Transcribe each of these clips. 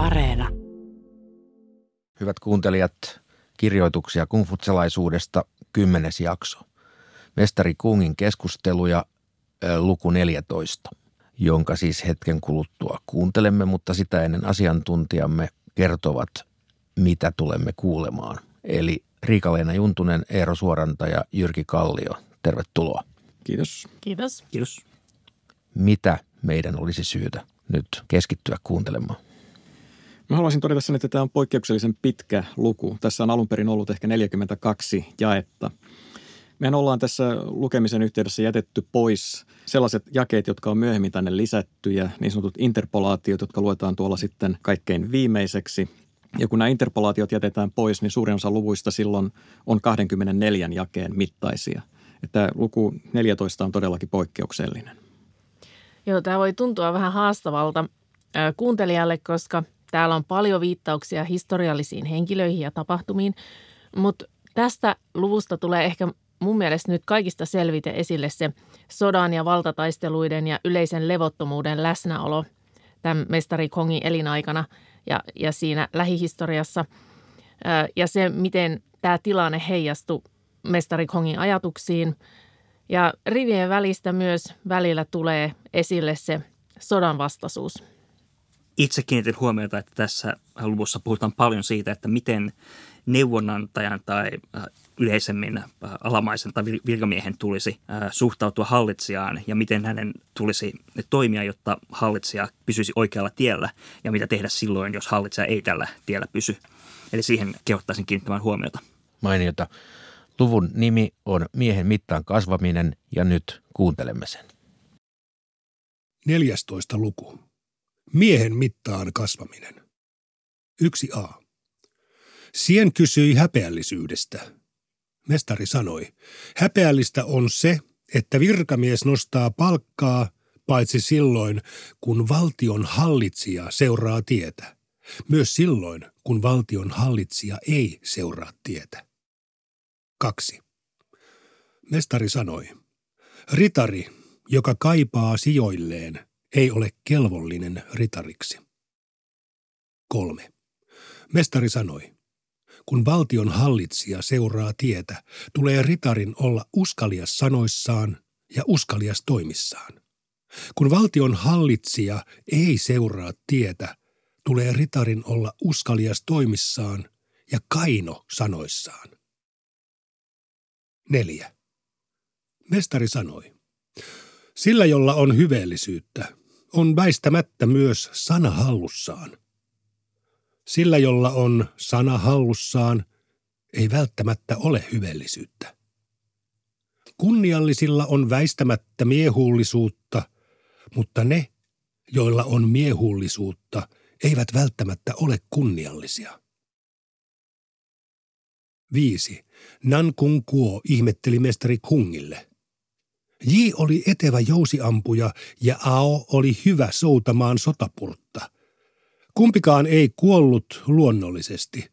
Areena. Hyvät kuuntelijat, kirjoituksia kungfutsalaisuudesta kymmenes jakso. Mestari Kungin keskusteluja luku 14, jonka siis hetken kuluttua kuuntelemme, mutta sitä ennen asiantuntijamme kertovat, mitä tulemme kuulemaan. Eli Riika-Leena Juntunen, Eero Suoranta ja Jyrki Kallio. Tervetuloa. Kiitos. Kiitos. Kiitos. Mitä meidän olisi syytä nyt keskittyä kuuntelemaan? Mä haluaisin todeta sen, että tämä on poikkeuksellisen pitkä luku. Tässä on alun perin ollut ehkä 42 jaetta. Mehän ollaan tässä lukemisen yhteydessä jätetty pois sellaiset jakeet, jotka on myöhemmin tänne lisätty ja niin sanotut interpolaatiot, jotka luetaan tuolla sitten kaikkein viimeiseksi. Ja kun nämä interpolaatiot jätetään pois, niin suurin osa luvuista silloin on 24 jakeen mittaisia. Että luku 14 on todellakin poikkeuksellinen. Joo, tämä voi tuntua vähän haastavalta kuuntelijalle, koska täällä on paljon viittauksia historiallisiin henkilöihin ja tapahtumiin, mutta tästä luvusta tulee ehkä mun mielestä nyt kaikista selvite esille se sodan ja valtataisteluiden ja yleisen levottomuuden läsnäolo tämän mestari Kongin elinaikana ja, ja siinä lähihistoriassa. Ja se, miten tämä tilanne heijastui mestari Kongin ajatuksiin. Ja rivien välistä myös välillä tulee esille se sodan vastaisuus. Itse kiinnitin huomiota, että tässä luvussa puhutaan paljon siitä, että miten neuvonantajan tai äh, yleisemmin äh, alamaisen tai virkamiehen tulisi äh, suhtautua hallitsijaan ja miten hänen tulisi toimia, jotta hallitsija pysyisi oikealla tiellä ja mitä tehdä silloin, jos hallitsija ei tällä tiellä pysy. Eli siihen kehottaisin kiinnittämään huomiota. Mainiota. Luvun nimi on Miehen mittaan kasvaminen ja nyt kuuntelemme sen. 14. luku. Miehen mittaan kasvaminen. 1a. Sien kysyi häpeällisyydestä. Mestari sanoi, häpeällistä on se, että virkamies nostaa palkkaa, paitsi silloin, kun valtion hallitsija seuraa tietä. Myös silloin, kun valtion hallitsija ei seuraa tietä. 2. Mestari sanoi, ritari, joka kaipaa sijoilleen, ei ole kelvollinen ritariksi. 3. Mestari sanoi, kun valtion hallitsija seuraa tietä, tulee ritarin olla uskalias sanoissaan ja uskalias toimissaan. Kun valtion hallitsija ei seuraa tietä, tulee ritarin olla uskalias toimissaan ja kaino sanoissaan. 4. Mestari sanoi, sillä jolla on hyveellisyyttä, on väistämättä myös sana hallussaan. Sillä, jolla on sana hallussaan, ei välttämättä ole hyvellisyyttä. Kunniallisilla on väistämättä miehuullisuutta, mutta ne, joilla on miehuullisuutta, eivät välttämättä ole kunniallisia. 5. Nan Kung Kuo ihmetteli mestari Kungille. Ji oli etevä jousiampuja ja Ao oli hyvä soutamaan sotapurtta – Kumpikaan ei kuollut luonnollisesti.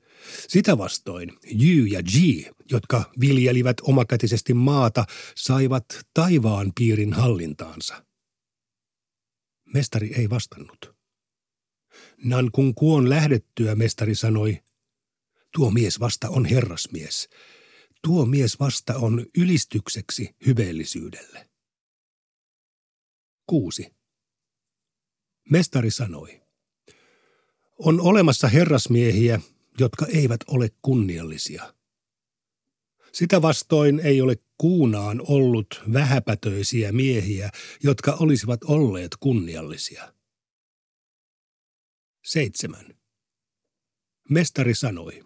Sitä vastoin J ja Ji, jotka viljelivät omakätisesti maata, saivat taivaan piirin hallintaansa. Mestari ei vastannut. Nankun kuon lähdettyä mestari sanoi, tuo mies vasta on herrasmies. Tuo mies vasta on ylistykseksi hyveellisyydelle. Kuusi. Mestari sanoi, on olemassa herrasmiehiä, jotka eivät ole kunniallisia. Sitä vastoin ei ole kuunaan ollut vähäpätöisiä miehiä, jotka olisivat olleet kunniallisia. 7. Mestari sanoi,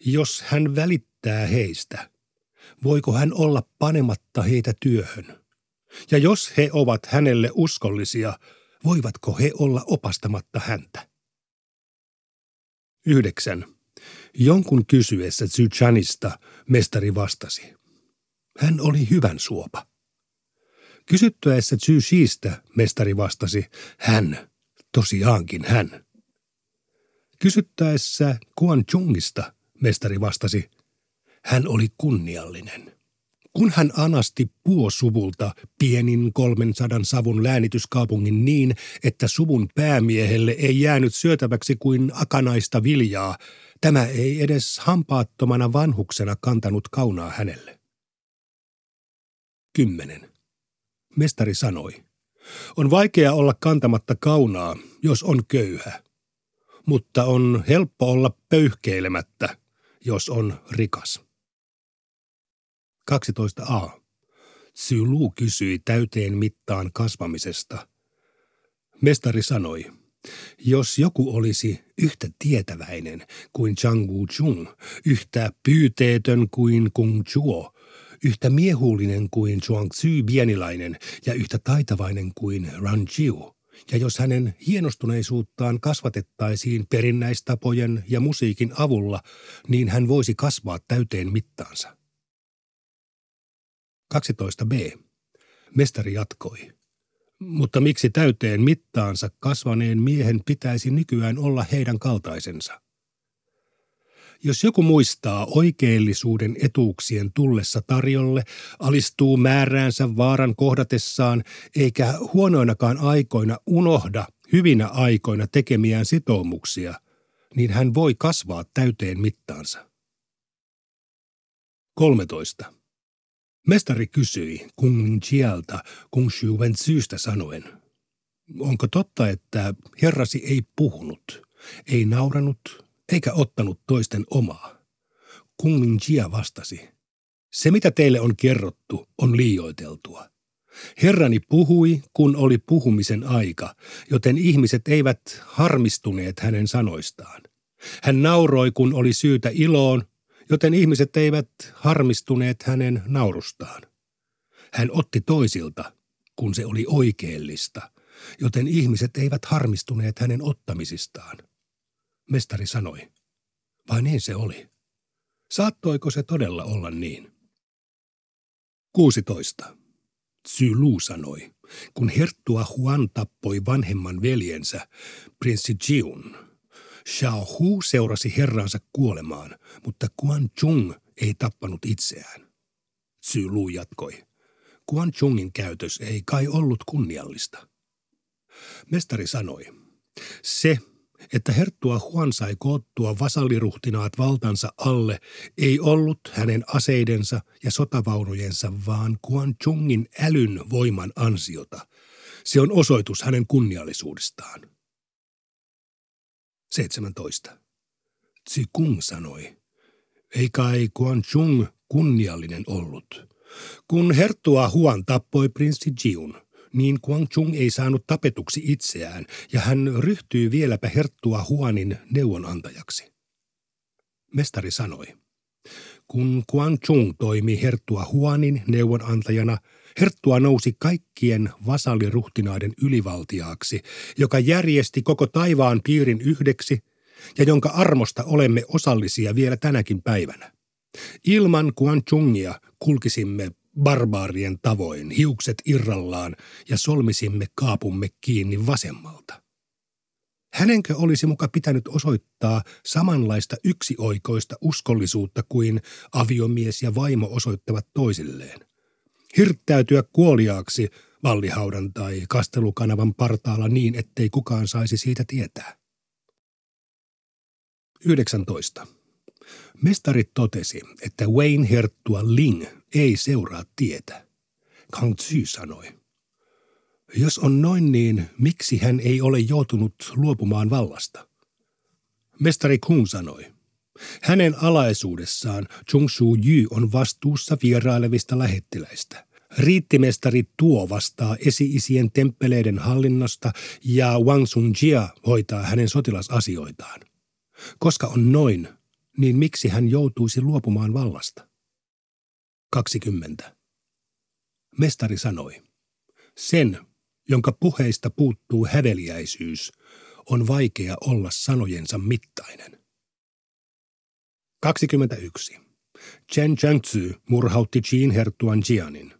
jos hän välittää heistä, voiko hän olla panematta heitä työhön? Ja jos he ovat hänelle uskollisia – voivatko he olla opastamatta häntä? 9. Jonkun kysyessä Zychanista mestari vastasi. Hän oli hyvän suopa. Kysyttäessä Zyshistä mestari vastasi, hän, tosiaankin hän. Kysyttäessä Kuan Chungista mestari vastasi, hän oli kunniallinen. Kun hän anasti puosuvulta pienin 300 savun läänityskaupungin niin, että suvun päämiehelle ei jäänyt syötäväksi kuin akanaista viljaa, tämä ei edes hampaattomana vanhuksena kantanut kaunaa hänelle. 10. Mestari sanoi, on vaikea olla kantamatta kaunaa, jos on köyhä, mutta on helppo olla pöyhkeilemättä, jos on rikas. 12a. Sylu kysyi täyteen mittaan kasvamisesta. Mestari sanoi, jos joku olisi yhtä tietäväinen kuin Chang Wu Chung, yhtä pyyteetön kuin Kung Chuo, yhtä miehullinen kuin Chuang Tzu pienilainen ja yhtä taitavainen kuin Ran Chiu, ja jos hänen hienostuneisuuttaan kasvatettaisiin perinnäistapojen ja musiikin avulla, niin hän voisi kasvaa täyteen mittaansa. 12b. Mestari jatkoi. Mutta miksi täyteen mittaansa kasvaneen miehen pitäisi nykyään olla heidän kaltaisensa? Jos joku muistaa oikeellisuuden etuuksien tullessa tarjolle, alistuu määräänsä vaaran kohdatessaan, eikä huonoinakaan aikoina unohda hyvinä aikoina tekemiään sitoumuksia, niin hän voi kasvaa täyteen mittaansa. 13. Mestari kysyi Kung Chialta Kung Shuwen syystä sanoen, onko totta, että herrasi ei puhunut, ei nauranut eikä ottanut toisten omaa? Kung Chia vastasi, se mitä teille on kerrottu on liioiteltua. Herrani puhui, kun oli puhumisen aika, joten ihmiset eivät harmistuneet hänen sanoistaan. Hän nauroi, kun oli syytä iloon, joten ihmiset eivät harmistuneet hänen naurustaan. Hän otti toisilta, kun se oli oikeellista, joten ihmiset eivät harmistuneet hänen ottamisistaan. Mestari sanoi, vai niin se oli? Saattoiko se todella olla niin? 16. Lu sanoi, kun herttua Juan tappoi vanhemman veljensä, prinssi Jiun – Xiao Hu seurasi herransa kuolemaan, mutta Quan Chung ei tappanut itseään. Sy Lu jatkoi. Quan Chungin käytös ei kai ollut kunniallista. Mestari sanoi, se, että herttua Huan sai koottua vasalliruhtinaat valtansa alle, ei ollut hänen aseidensa ja sotavaunujensa, vaan Quan Chungin älyn voiman ansiota. Se on osoitus hänen kunniallisuudestaan. 17. Tsi Kung sanoi, ei kai Kuan Chung kunniallinen ollut. Kun herttua Huan tappoi prinssi Jiun, niin Kuan Chung ei saanut tapetuksi itseään ja hän ryhtyi vieläpä herttua Huanin neuvonantajaksi. Mestari sanoi, kun Kuan Chung toimi herttua Huanin neuvonantajana – Herttua nousi kaikkien vasalliruhtinaiden ylivaltiaaksi, joka järjesti koko taivaan piirin yhdeksi ja jonka armosta olemme osallisia vielä tänäkin päivänä. Ilman Chungia kulkisimme barbaarien tavoin, hiukset irrallaan ja solmisimme kaapumme kiinni vasemmalta. Hänenkö olisi muka pitänyt osoittaa samanlaista yksioikoista uskollisuutta kuin aviomies ja vaimo osoittavat toisilleen? hirttäytyä kuoliaaksi vallihaudan tai kastelukanavan partaalla niin, ettei kukaan saisi siitä tietää. 19. Mestari totesi, että Wayne Herttua Ling ei seuraa tietä. Kang Tzu sanoi. Jos on noin niin, miksi hän ei ole joutunut luopumaan vallasta? Mestari Kung sanoi. Hänen alaisuudessaan Chung Shu Yu on vastuussa vierailevista lähettiläistä. Riittimestari Tuo vastaa esi-isien temppeleiden hallinnosta ja Wang Sun Jia hoitaa hänen sotilasasioitaan. Koska on noin, niin miksi hän joutuisi luopumaan vallasta? 20. Mestari sanoi, sen, jonka puheista puuttuu häveliäisyys, on vaikea olla sanojensa mittainen. 21. Chen Changzi murhautti Jin herttuan Jianin.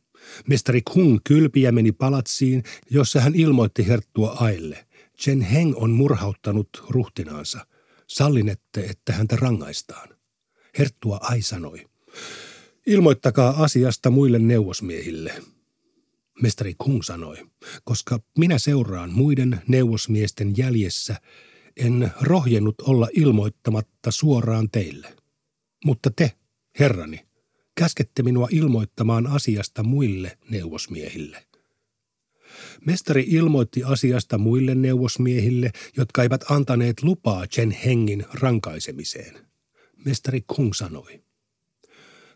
Mestari Kung kylpi ja meni palatsiin, jossa hän ilmoitti herttua Aille. Chen Heng on murhauttanut ruhtinaansa. Sallinette, että häntä rangaistaan. Herttua Ai sanoi. Ilmoittakaa asiasta muille neuvosmiehille, mestari Kung sanoi, koska minä seuraan muiden neuvosmiesten jäljessä, en rohjennut olla ilmoittamatta suoraan teille. Mutta te, herrani, käskette minua ilmoittamaan asiasta muille neuvosmiehille. Mestari ilmoitti asiasta muille neuvosmiehille, jotka eivät antaneet lupaa Chen Hengin rankaisemiseen. Mestari Kung sanoi,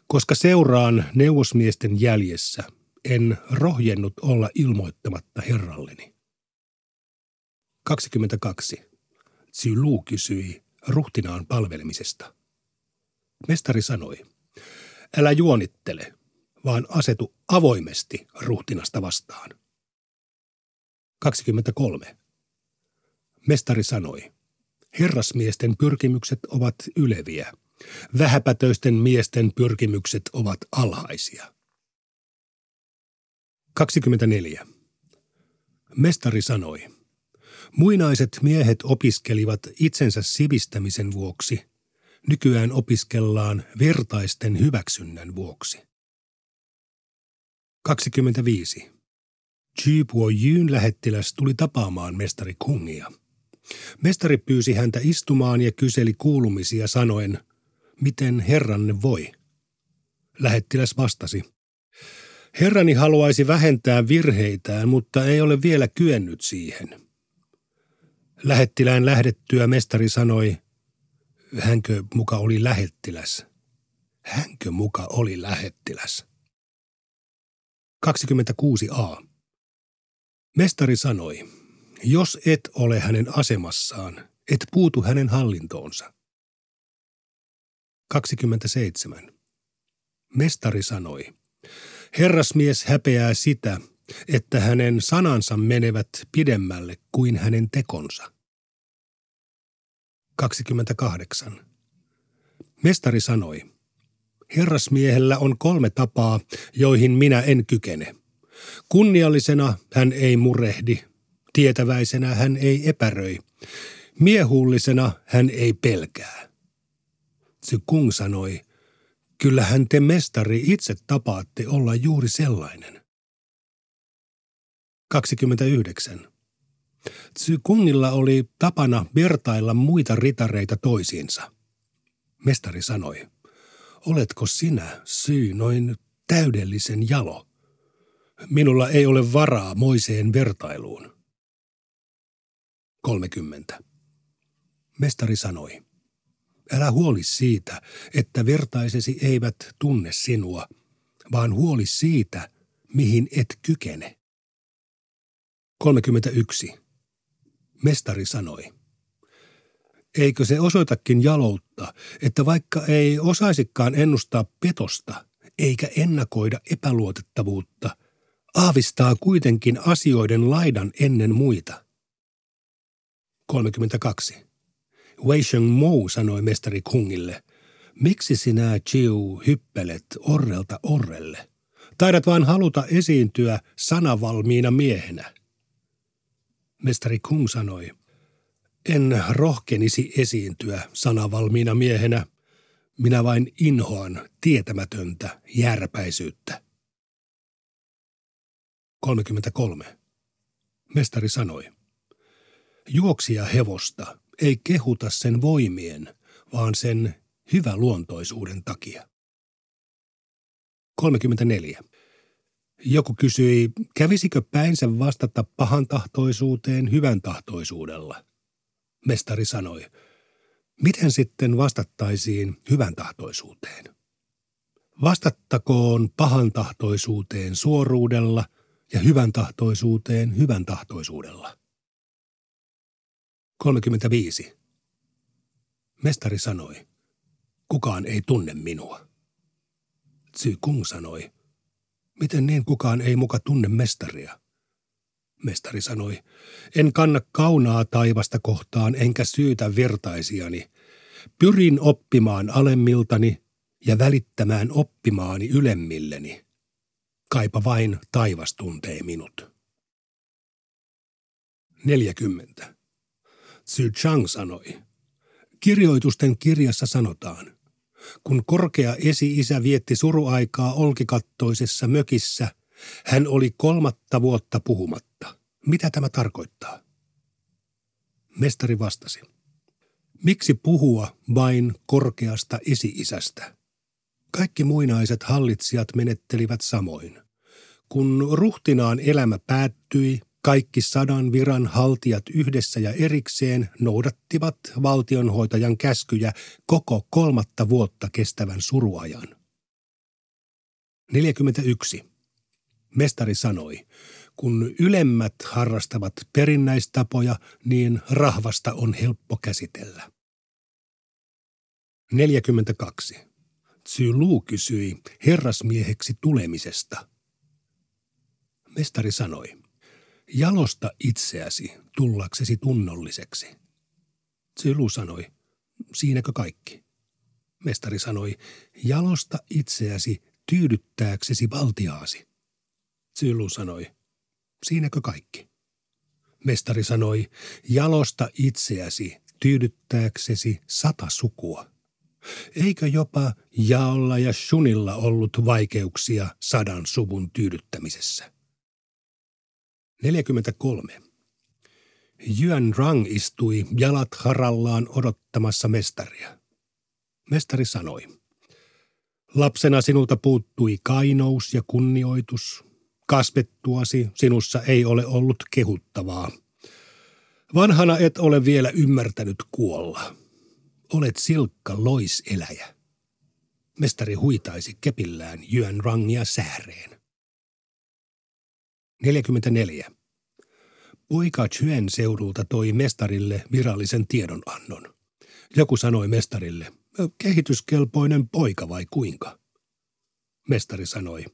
koska seuraan neuvosmiesten jäljessä, en rohjennut olla ilmoittamatta herralleni. 22. Lu kysyi ruhtinaan palvelemisesta. Mestari sanoi, älä juonittele, vaan asetu avoimesti ruhtinasta vastaan. 23. Mestari sanoi, herrasmiesten pyrkimykset ovat yleviä, vähäpätöisten miesten pyrkimykset ovat alhaisia. 24. Mestari sanoi, muinaiset miehet opiskelivat itsensä sivistämisen vuoksi, nykyään opiskellaan vertaisten hyväksynnän vuoksi. 25. Puo Jyn lähettiläs tuli tapaamaan mestari Kungia. Mestari pyysi häntä istumaan ja kyseli kuulumisia sanoen, miten herranne voi. Lähettiläs vastasi, herrani haluaisi vähentää virheitään, mutta ei ole vielä kyennyt siihen. Lähettilään lähdettyä mestari sanoi, hänkö muka oli lähettiläs. Hänkö muka oli lähettiläs. 26a. Mestari sanoi, jos et ole hänen asemassaan, et puutu hänen hallintoonsa. 27. Mestari sanoi, herrasmies häpeää sitä, että hänen sanansa menevät pidemmälle kuin hänen tekonsa. 28. Mestari sanoi, herrasmiehellä on kolme tapaa, joihin minä en kykene – Kunniallisena hän ei murehdi, tietäväisenä hän ei epäröi, miehullisena hän ei pelkää. Se kung sanoi, kyllähän te mestari itse tapaatte olla juuri sellainen. 29. Kungilla oli tapana vertailla muita ritareita toisiinsa. Mestari sanoi, oletko sinä syy noin täydellisen jalo? Minulla ei ole varaa moiseen vertailuun. 30. Mestari sanoi, älä huoli siitä, että vertaisesi eivät tunne sinua, vaan huoli siitä, mihin et kykene. 31. Mestari sanoi, eikö se osoitakin jaloutta, että vaikka ei osaisikaan ennustaa petosta eikä ennakoida epäluotettavuutta – aavistaa kuitenkin asioiden laidan ennen muita. 32. Wei Sheng Mou sanoi mestari Kungille, miksi sinä Chiu hyppelet orrelta orrelle? Taidat vain haluta esiintyä sanavalmiina miehenä. Mestari Kung sanoi, en rohkenisi esiintyä sanavalmiina miehenä. Minä vain inhoan tietämätöntä järpäisyyttä. 33. Mestari sanoi, juoksia hevosta ei kehuta sen voimien, vaan sen hyväluontoisuuden takia. 34. Joku kysyi, kävisikö päinsä vastata pahan tahtoisuuteen hyvän tahtoisuudella. Mestari sanoi, miten sitten vastattaisiin hyvän tahtoisuuteen? Vastattakoon pahan tahtoisuuteen suoruudella – ja hyvän tahtoisuuteen hyvän tahtoisuudella. 35. Mestari sanoi, kukaan ei tunne minua. Tzy Kung sanoi, miten niin kukaan ei muka tunne mestaria? Mestari sanoi, en kanna kaunaa taivasta kohtaan enkä syytä vertaisiani. Pyrin oppimaan alemmiltani ja välittämään oppimaani ylemmilleni. Kaipa vain taivas tuntee minut. 40. Tzu Chang sanoi, kirjoitusten kirjassa sanotaan, Kun korkea esi-isä vietti suruaikaa olkikattoisessa mökissä, hän oli kolmatta vuotta puhumatta. Mitä tämä tarkoittaa? Mestari vastasi. Miksi puhua vain korkeasta esi-isästä? Kaikki muinaiset hallitsijat menettelivät samoin. Kun ruhtinaan elämä päättyi, kaikki sadan viran haltijat yhdessä ja erikseen noudattivat valtionhoitajan käskyjä koko kolmatta vuotta kestävän suruajan. 41. Mestari sanoi, kun ylemmät harrastavat perinnäistapoja, niin rahvasta on helppo käsitellä. 42. Lu kysyi herrasmieheksi tulemisesta. Mestari sanoi, jalosta itseäsi tullaksesi tunnolliseksi. Lu sanoi, siinäkö kaikki? Mestari sanoi, jalosta itseäsi tyydyttääksesi valtiaasi. Lu sanoi, siinäkö kaikki? Mestari sanoi, jalosta itseäsi tyydyttääksesi sata sukua. Eikö jopa Jaolla ja Shunilla ollut vaikeuksia sadan suvun tyydyttämisessä? 43. Yuan Rang istui jalat harallaan odottamassa mestaria. Mestari sanoi, lapsena sinulta puuttui kainous ja kunnioitus. Kasvettuasi sinussa ei ole ollut kehuttavaa. Vanhana et ole vielä ymmärtänyt kuolla. Olet silkka loiseläjä. Mestari huitaisi kepillään Jyön rangia sääreen. 44. Poika Chuen seudulta toi mestarille virallisen tiedonannon. Joku sanoi mestarille, kehityskelpoinen poika vai kuinka? Mestari sanoi,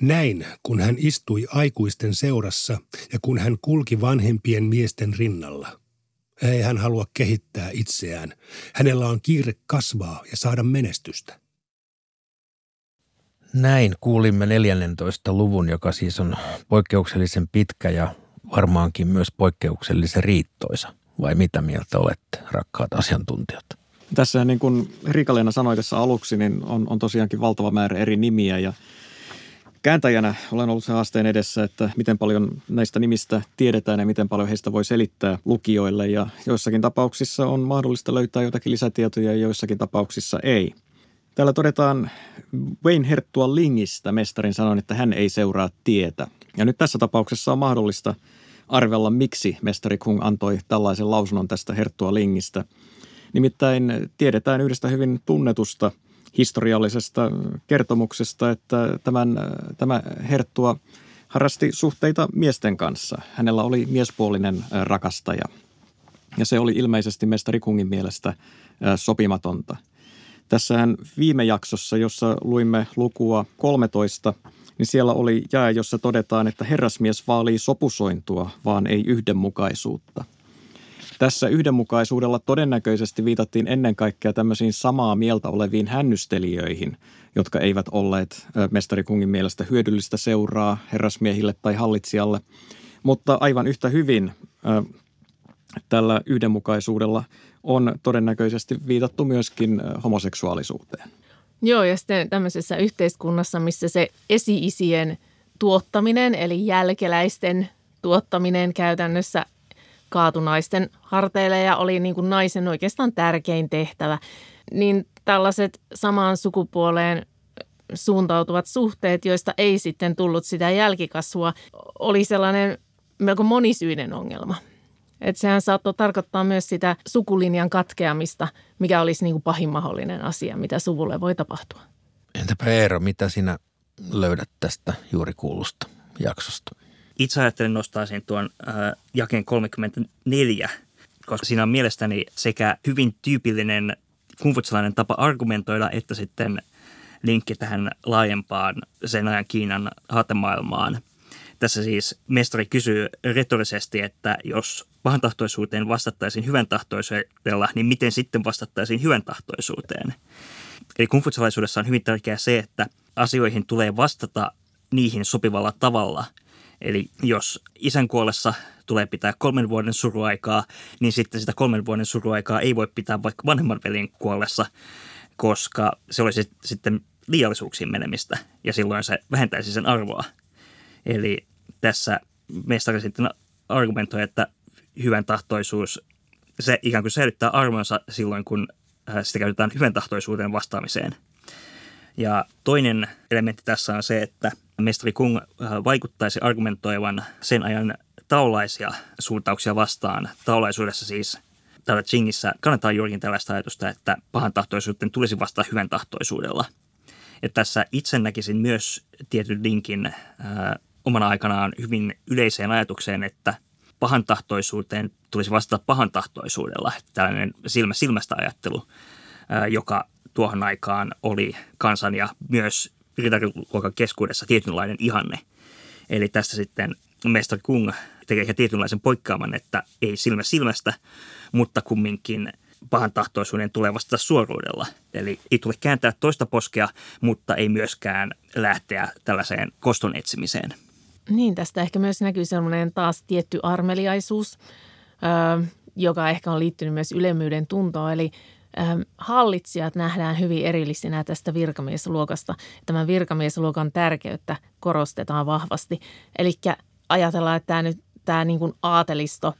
näin kun hän istui aikuisten seurassa ja kun hän kulki vanhempien miesten rinnalla. Ei hän halua kehittää itseään. Hänellä on kiire kasvaa ja saada menestystä. Näin kuulimme 14. luvun, joka siis on poikkeuksellisen pitkä ja varmaankin myös poikkeuksellisen riittoisa. Vai mitä mieltä olette, rakkaat asiantuntijat? Tässä niin kuin Rika-Leena sanoi tässä aluksi, niin on, on tosiaankin valtava määrä eri nimiä ja – Kääntäjänä olen ollut sen haasteen edessä, että miten paljon näistä nimistä tiedetään ja miten paljon heistä voi selittää lukijoille. Ja joissakin tapauksissa on mahdollista löytää jotakin lisätietoja ja joissakin tapauksissa ei. Täällä todetaan Wayne Herttua Lingistä mestarin sanon, että hän ei seuraa tietä. Ja nyt tässä tapauksessa on mahdollista arvella, miksi mestari Kung antoi tällaisen lausunnon tästä Herttua Lingistä. Nimittäin tiedetään yhdestä hyvin tunnetusta – historiallisesta kertomuksesta, että tämän, tämä Herttua harrasti suhteita miesten kanssa. Hänellä oli miespuolinen rakastaja ja se oli ilmeisesti mestari Kungin mielestä sopimatonta. Tässähän viime jaksossa, jossa luimme lukua 13, niin siellä oli jää, jossa todetaan, että herrasmies vaalii sopusointua, vaan ei yhdenmukaisuutta – tässä yhdenmukaisuudella todennäköisesti viitattiin ennen kaikkea tämmöisiin samaa mieltä oleviin hännystelijöihin, jotka eivät olleet mestari Kungin mielestä hyödyllistä seuraa herrasmiehille tai hallitsijalle. Mutta aivan yhtä hyvin tällä yhdenmukaisuudella on todennäköisesti viitattu myöskin homoseksuaalisuuteen. Joo, ja sitten tämmöisessä yhteiskunnassa, missä se esi-isien tuottaminen, eli jälkeläisten tuottaminen käytännössä kaatunaisten harteille ja oli niin kuin naisen oikeastaan tärkein tehtävä. Niin tällaiset samaan sukupuoleen suuntautuvat suhteet, joista ei sitten tullut sitä jälkikasvua, oli sellainen melko monisyinen ongelma. Et sehän saattoi tarkoittaa myös sitä sukulinjan katkeamista, mikä olisi niin kuin pahin mahdollinen asia, mitä suvulle voi tapahtua. Entäpä Eero, mitä sinä löydät tästä juuri kuulusta jaksosta? Itse ajattelin nostaa sen tuon äh, jakeen 34, koska siinä on mielestäni sekä hyvin tyypillinen kumfutsalainen tapa argumentoida, että sitten linkki tähän laajempaan sen ajan Kiinan haatemaailmaan. Tässä siis mestari kysyy retorisesti, että jos pahantahtoisuuteen vastattaisiin hyvän tahtoisuudella, niin miten sitten vastattaisiin hyvän tahtoisuuteen? Eli kumfutsalaisuudessa on hyvin tärkeää se, että asioihin tulee vastata niihin sopivalla tavalla – Eli jos isän kuollessa tulee pitää kolmen vuoden suruaikaa, niin sitten sitä kolmen vuoden suruaikaa ei voi pitää vaikka vanhemman velin kuollessa, koska se olisi sitten liiallisuuksiin menemistä ja silloin se vähentäisi sen arvoa. Eli tässä mestari sitten argumentoi, että hyvän tahtoisuus, se ikään kuin säilyttää arvonsa silloin, kun äh, sitä käytetään hyvän tahtoisuuden vastaamiseen. Ja toinen elementti tässä on se, että mestari Kung äh, vaikuttaisi argumentoivan sen ajan taulaisia suuntauksia vastaan. Taulaisuudessa siis täällä Chingissä kannattaa juurikin tällaista ajatusta, että pahan tahtoisuuden tulisi vastata hyvän tahtoisuudella. Ja tässä itse näkisin myös tietyn linkin äh, omana aikanaan hyvin yleiseen ajatukseen, että pahan tahtoisuuteen tulisi vastata pahan tahtoisuudella. Tällainen silmä silmästä ajattelu, joka tuohon aikaan oli kansan ja myös ritariluokan keskuudessa tietynlainen ihanne. Eli tässä sitten mestari Kung tekee ihan tietynlaisen poikkeaman, että ei silmä silmästä, mutta kumminkin pahan tahtoisuuden tulee vastata suoruudella. Eli ei tule kääntää toista poskea, mutta ei myöskään lähteä tällaiseen koston etsimiseen. Niin, tästä ehkä myös näkyy sellainen taas tietty armeliaisuus, joka ehkä on liittynyt myös ylemmyyden tuntoon. Eli hallitsijat nähdään hyvin erillisinä tästä virkamiesluokasta. Tämän virkamiesluokan tärkeyttä korostetaan vahvasti. Eli ajatellaan, että tämä, nyt, tämä niin kuin aatelisto,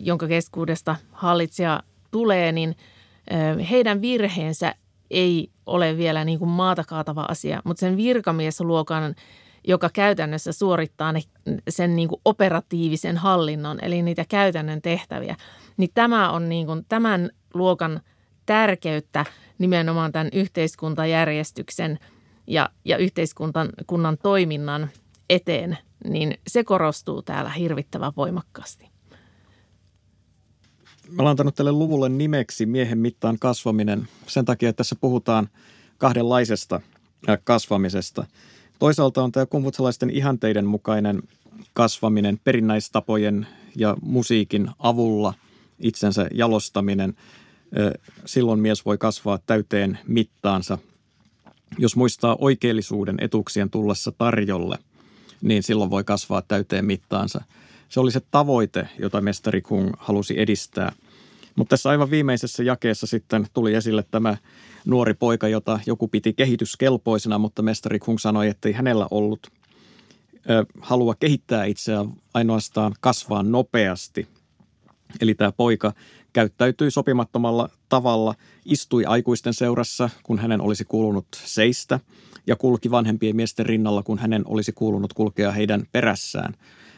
jonka keskuudesta hallitsija tulee, niin heidän virheensä ei ole vielä niin kuin maata kaatava asia, mutta sen virkamiesluokan joka käytännössä suorittaa ne, sen niin kuin operatiivisen hallinnon, eli niitä käytännön tehtäviä, niin tämä on niin kuin tämän luokan tärkeyttä nimenomaan tämän yhteiskuntajärjestyksen ja, ja yhteiskunnan toiminnan eteen, niin se korostuu täällä hirvittävän voimakkaasti. Mä olen antanut tälle luvulle nimeksi miehen mittaan kasvaminen. Sen takia, että tässä puhutaan kahdenlaisesta kasvamisesta – Toisaalta on tämä kumputsalaisten ihanteiden mukainen kasvaminen perinnäistapojen ja musiikin avulla, itsensä jalostaminen. Silloin mies voi kasvaa täyteen mittaansa. Jos muistaa oikeellisuuden etuuksien tullessa tarjolle, niin silloin voi kasvaa täyteen mittaansa. Se oli se tavoite, jota mestari Kung halusi edistää. Mutta tässä aivan viimeisessä jakeessa sitten tuli esille tämä nuori poika, jota joku piti kehityskelpoisena, mutta mestari Kung sanoi, että ei hänellä ollut ö, halua kehittää itseään, ainoastaan kasvaa nopeasti. Eli tämä poika käyttäytyi sopimattomalla tavalla, istui aikuisten seurassa, kun hänen olisi kuulunut seistä, ja kulki vanhempien miesten rinnalla, kun hänen olisi kuulunut kulkea heidän perässään.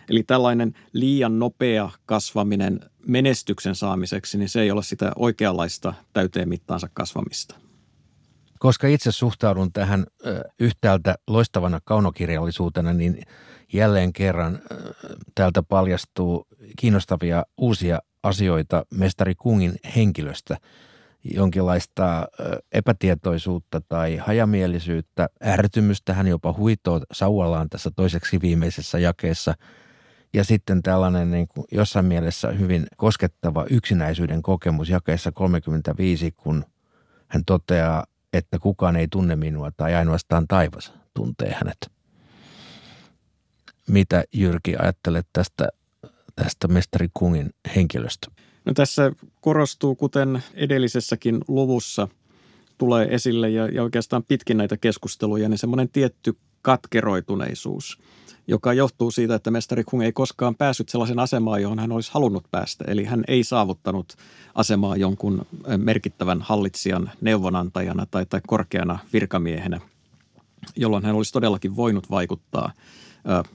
Eli tällainen liian nopea kasvaminen menestyksen saamiseksi, niin se ei ole sitä oikeanlaista täyteen mittaansa kasvamista. Koska itse suhtaudun tähän yhtäältä loistavana kaunokirjallisuutena, niin jälleen kerran täältä paljastuu kiinnostavia uusia asioita mestari Kungin henkilöstä, jonkinlaista epätietoisuutta tai hajamielisyyttä, ärtymystä, hän jopa huitoo sauvallaan tässä toiseksi viimeisessä jakeessa – ja sitten tällainen niin kuin jossain mielessä hyvin koskettava yksinäisyyden kokemus jakeessa 35, kun hän toteaa, että kukaan ei tunne minua tai ainoastaan taivas tuntee hänet. Mitä Jyrki ajattelet tästä, tästä mestari Kungin henkilöstä? No tässä korostuu, kuten edellisessäkin luvussa tulee esille ja, ja oikeastaan pitkin näitä keskusteluja, niin semmoinen tietty katkeroituneisuus, joka johtuu siitä, että mestari Kung ei koskaan päässyt sellaisen asemaan, johon hän olisi halunnut päästä. Eli hän ei saavuttanut asemaa jonkun merkittävän hallitsijan neuvonantajana tai, tai korkeana virkamiehenä, jolloin hän olisi todellakin voinut vaikuttaa ö,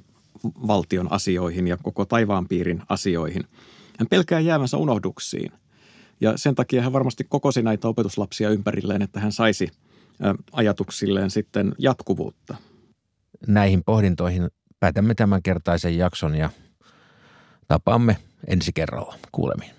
valtion asioihin ja koko taivaanpiirin asioihin. Hän pelkää jäävänsä unohduksiin. Ja sen takia hän varmasti kokosi näitä opetuslapsia ympärilleen, että hän saisi ajatuksilleen sitten jatkuvuutta. Näihin pohdintoihin päätämme tämänkertaisen jakson ja tapaamme ensi kerralla. Kuulemiin.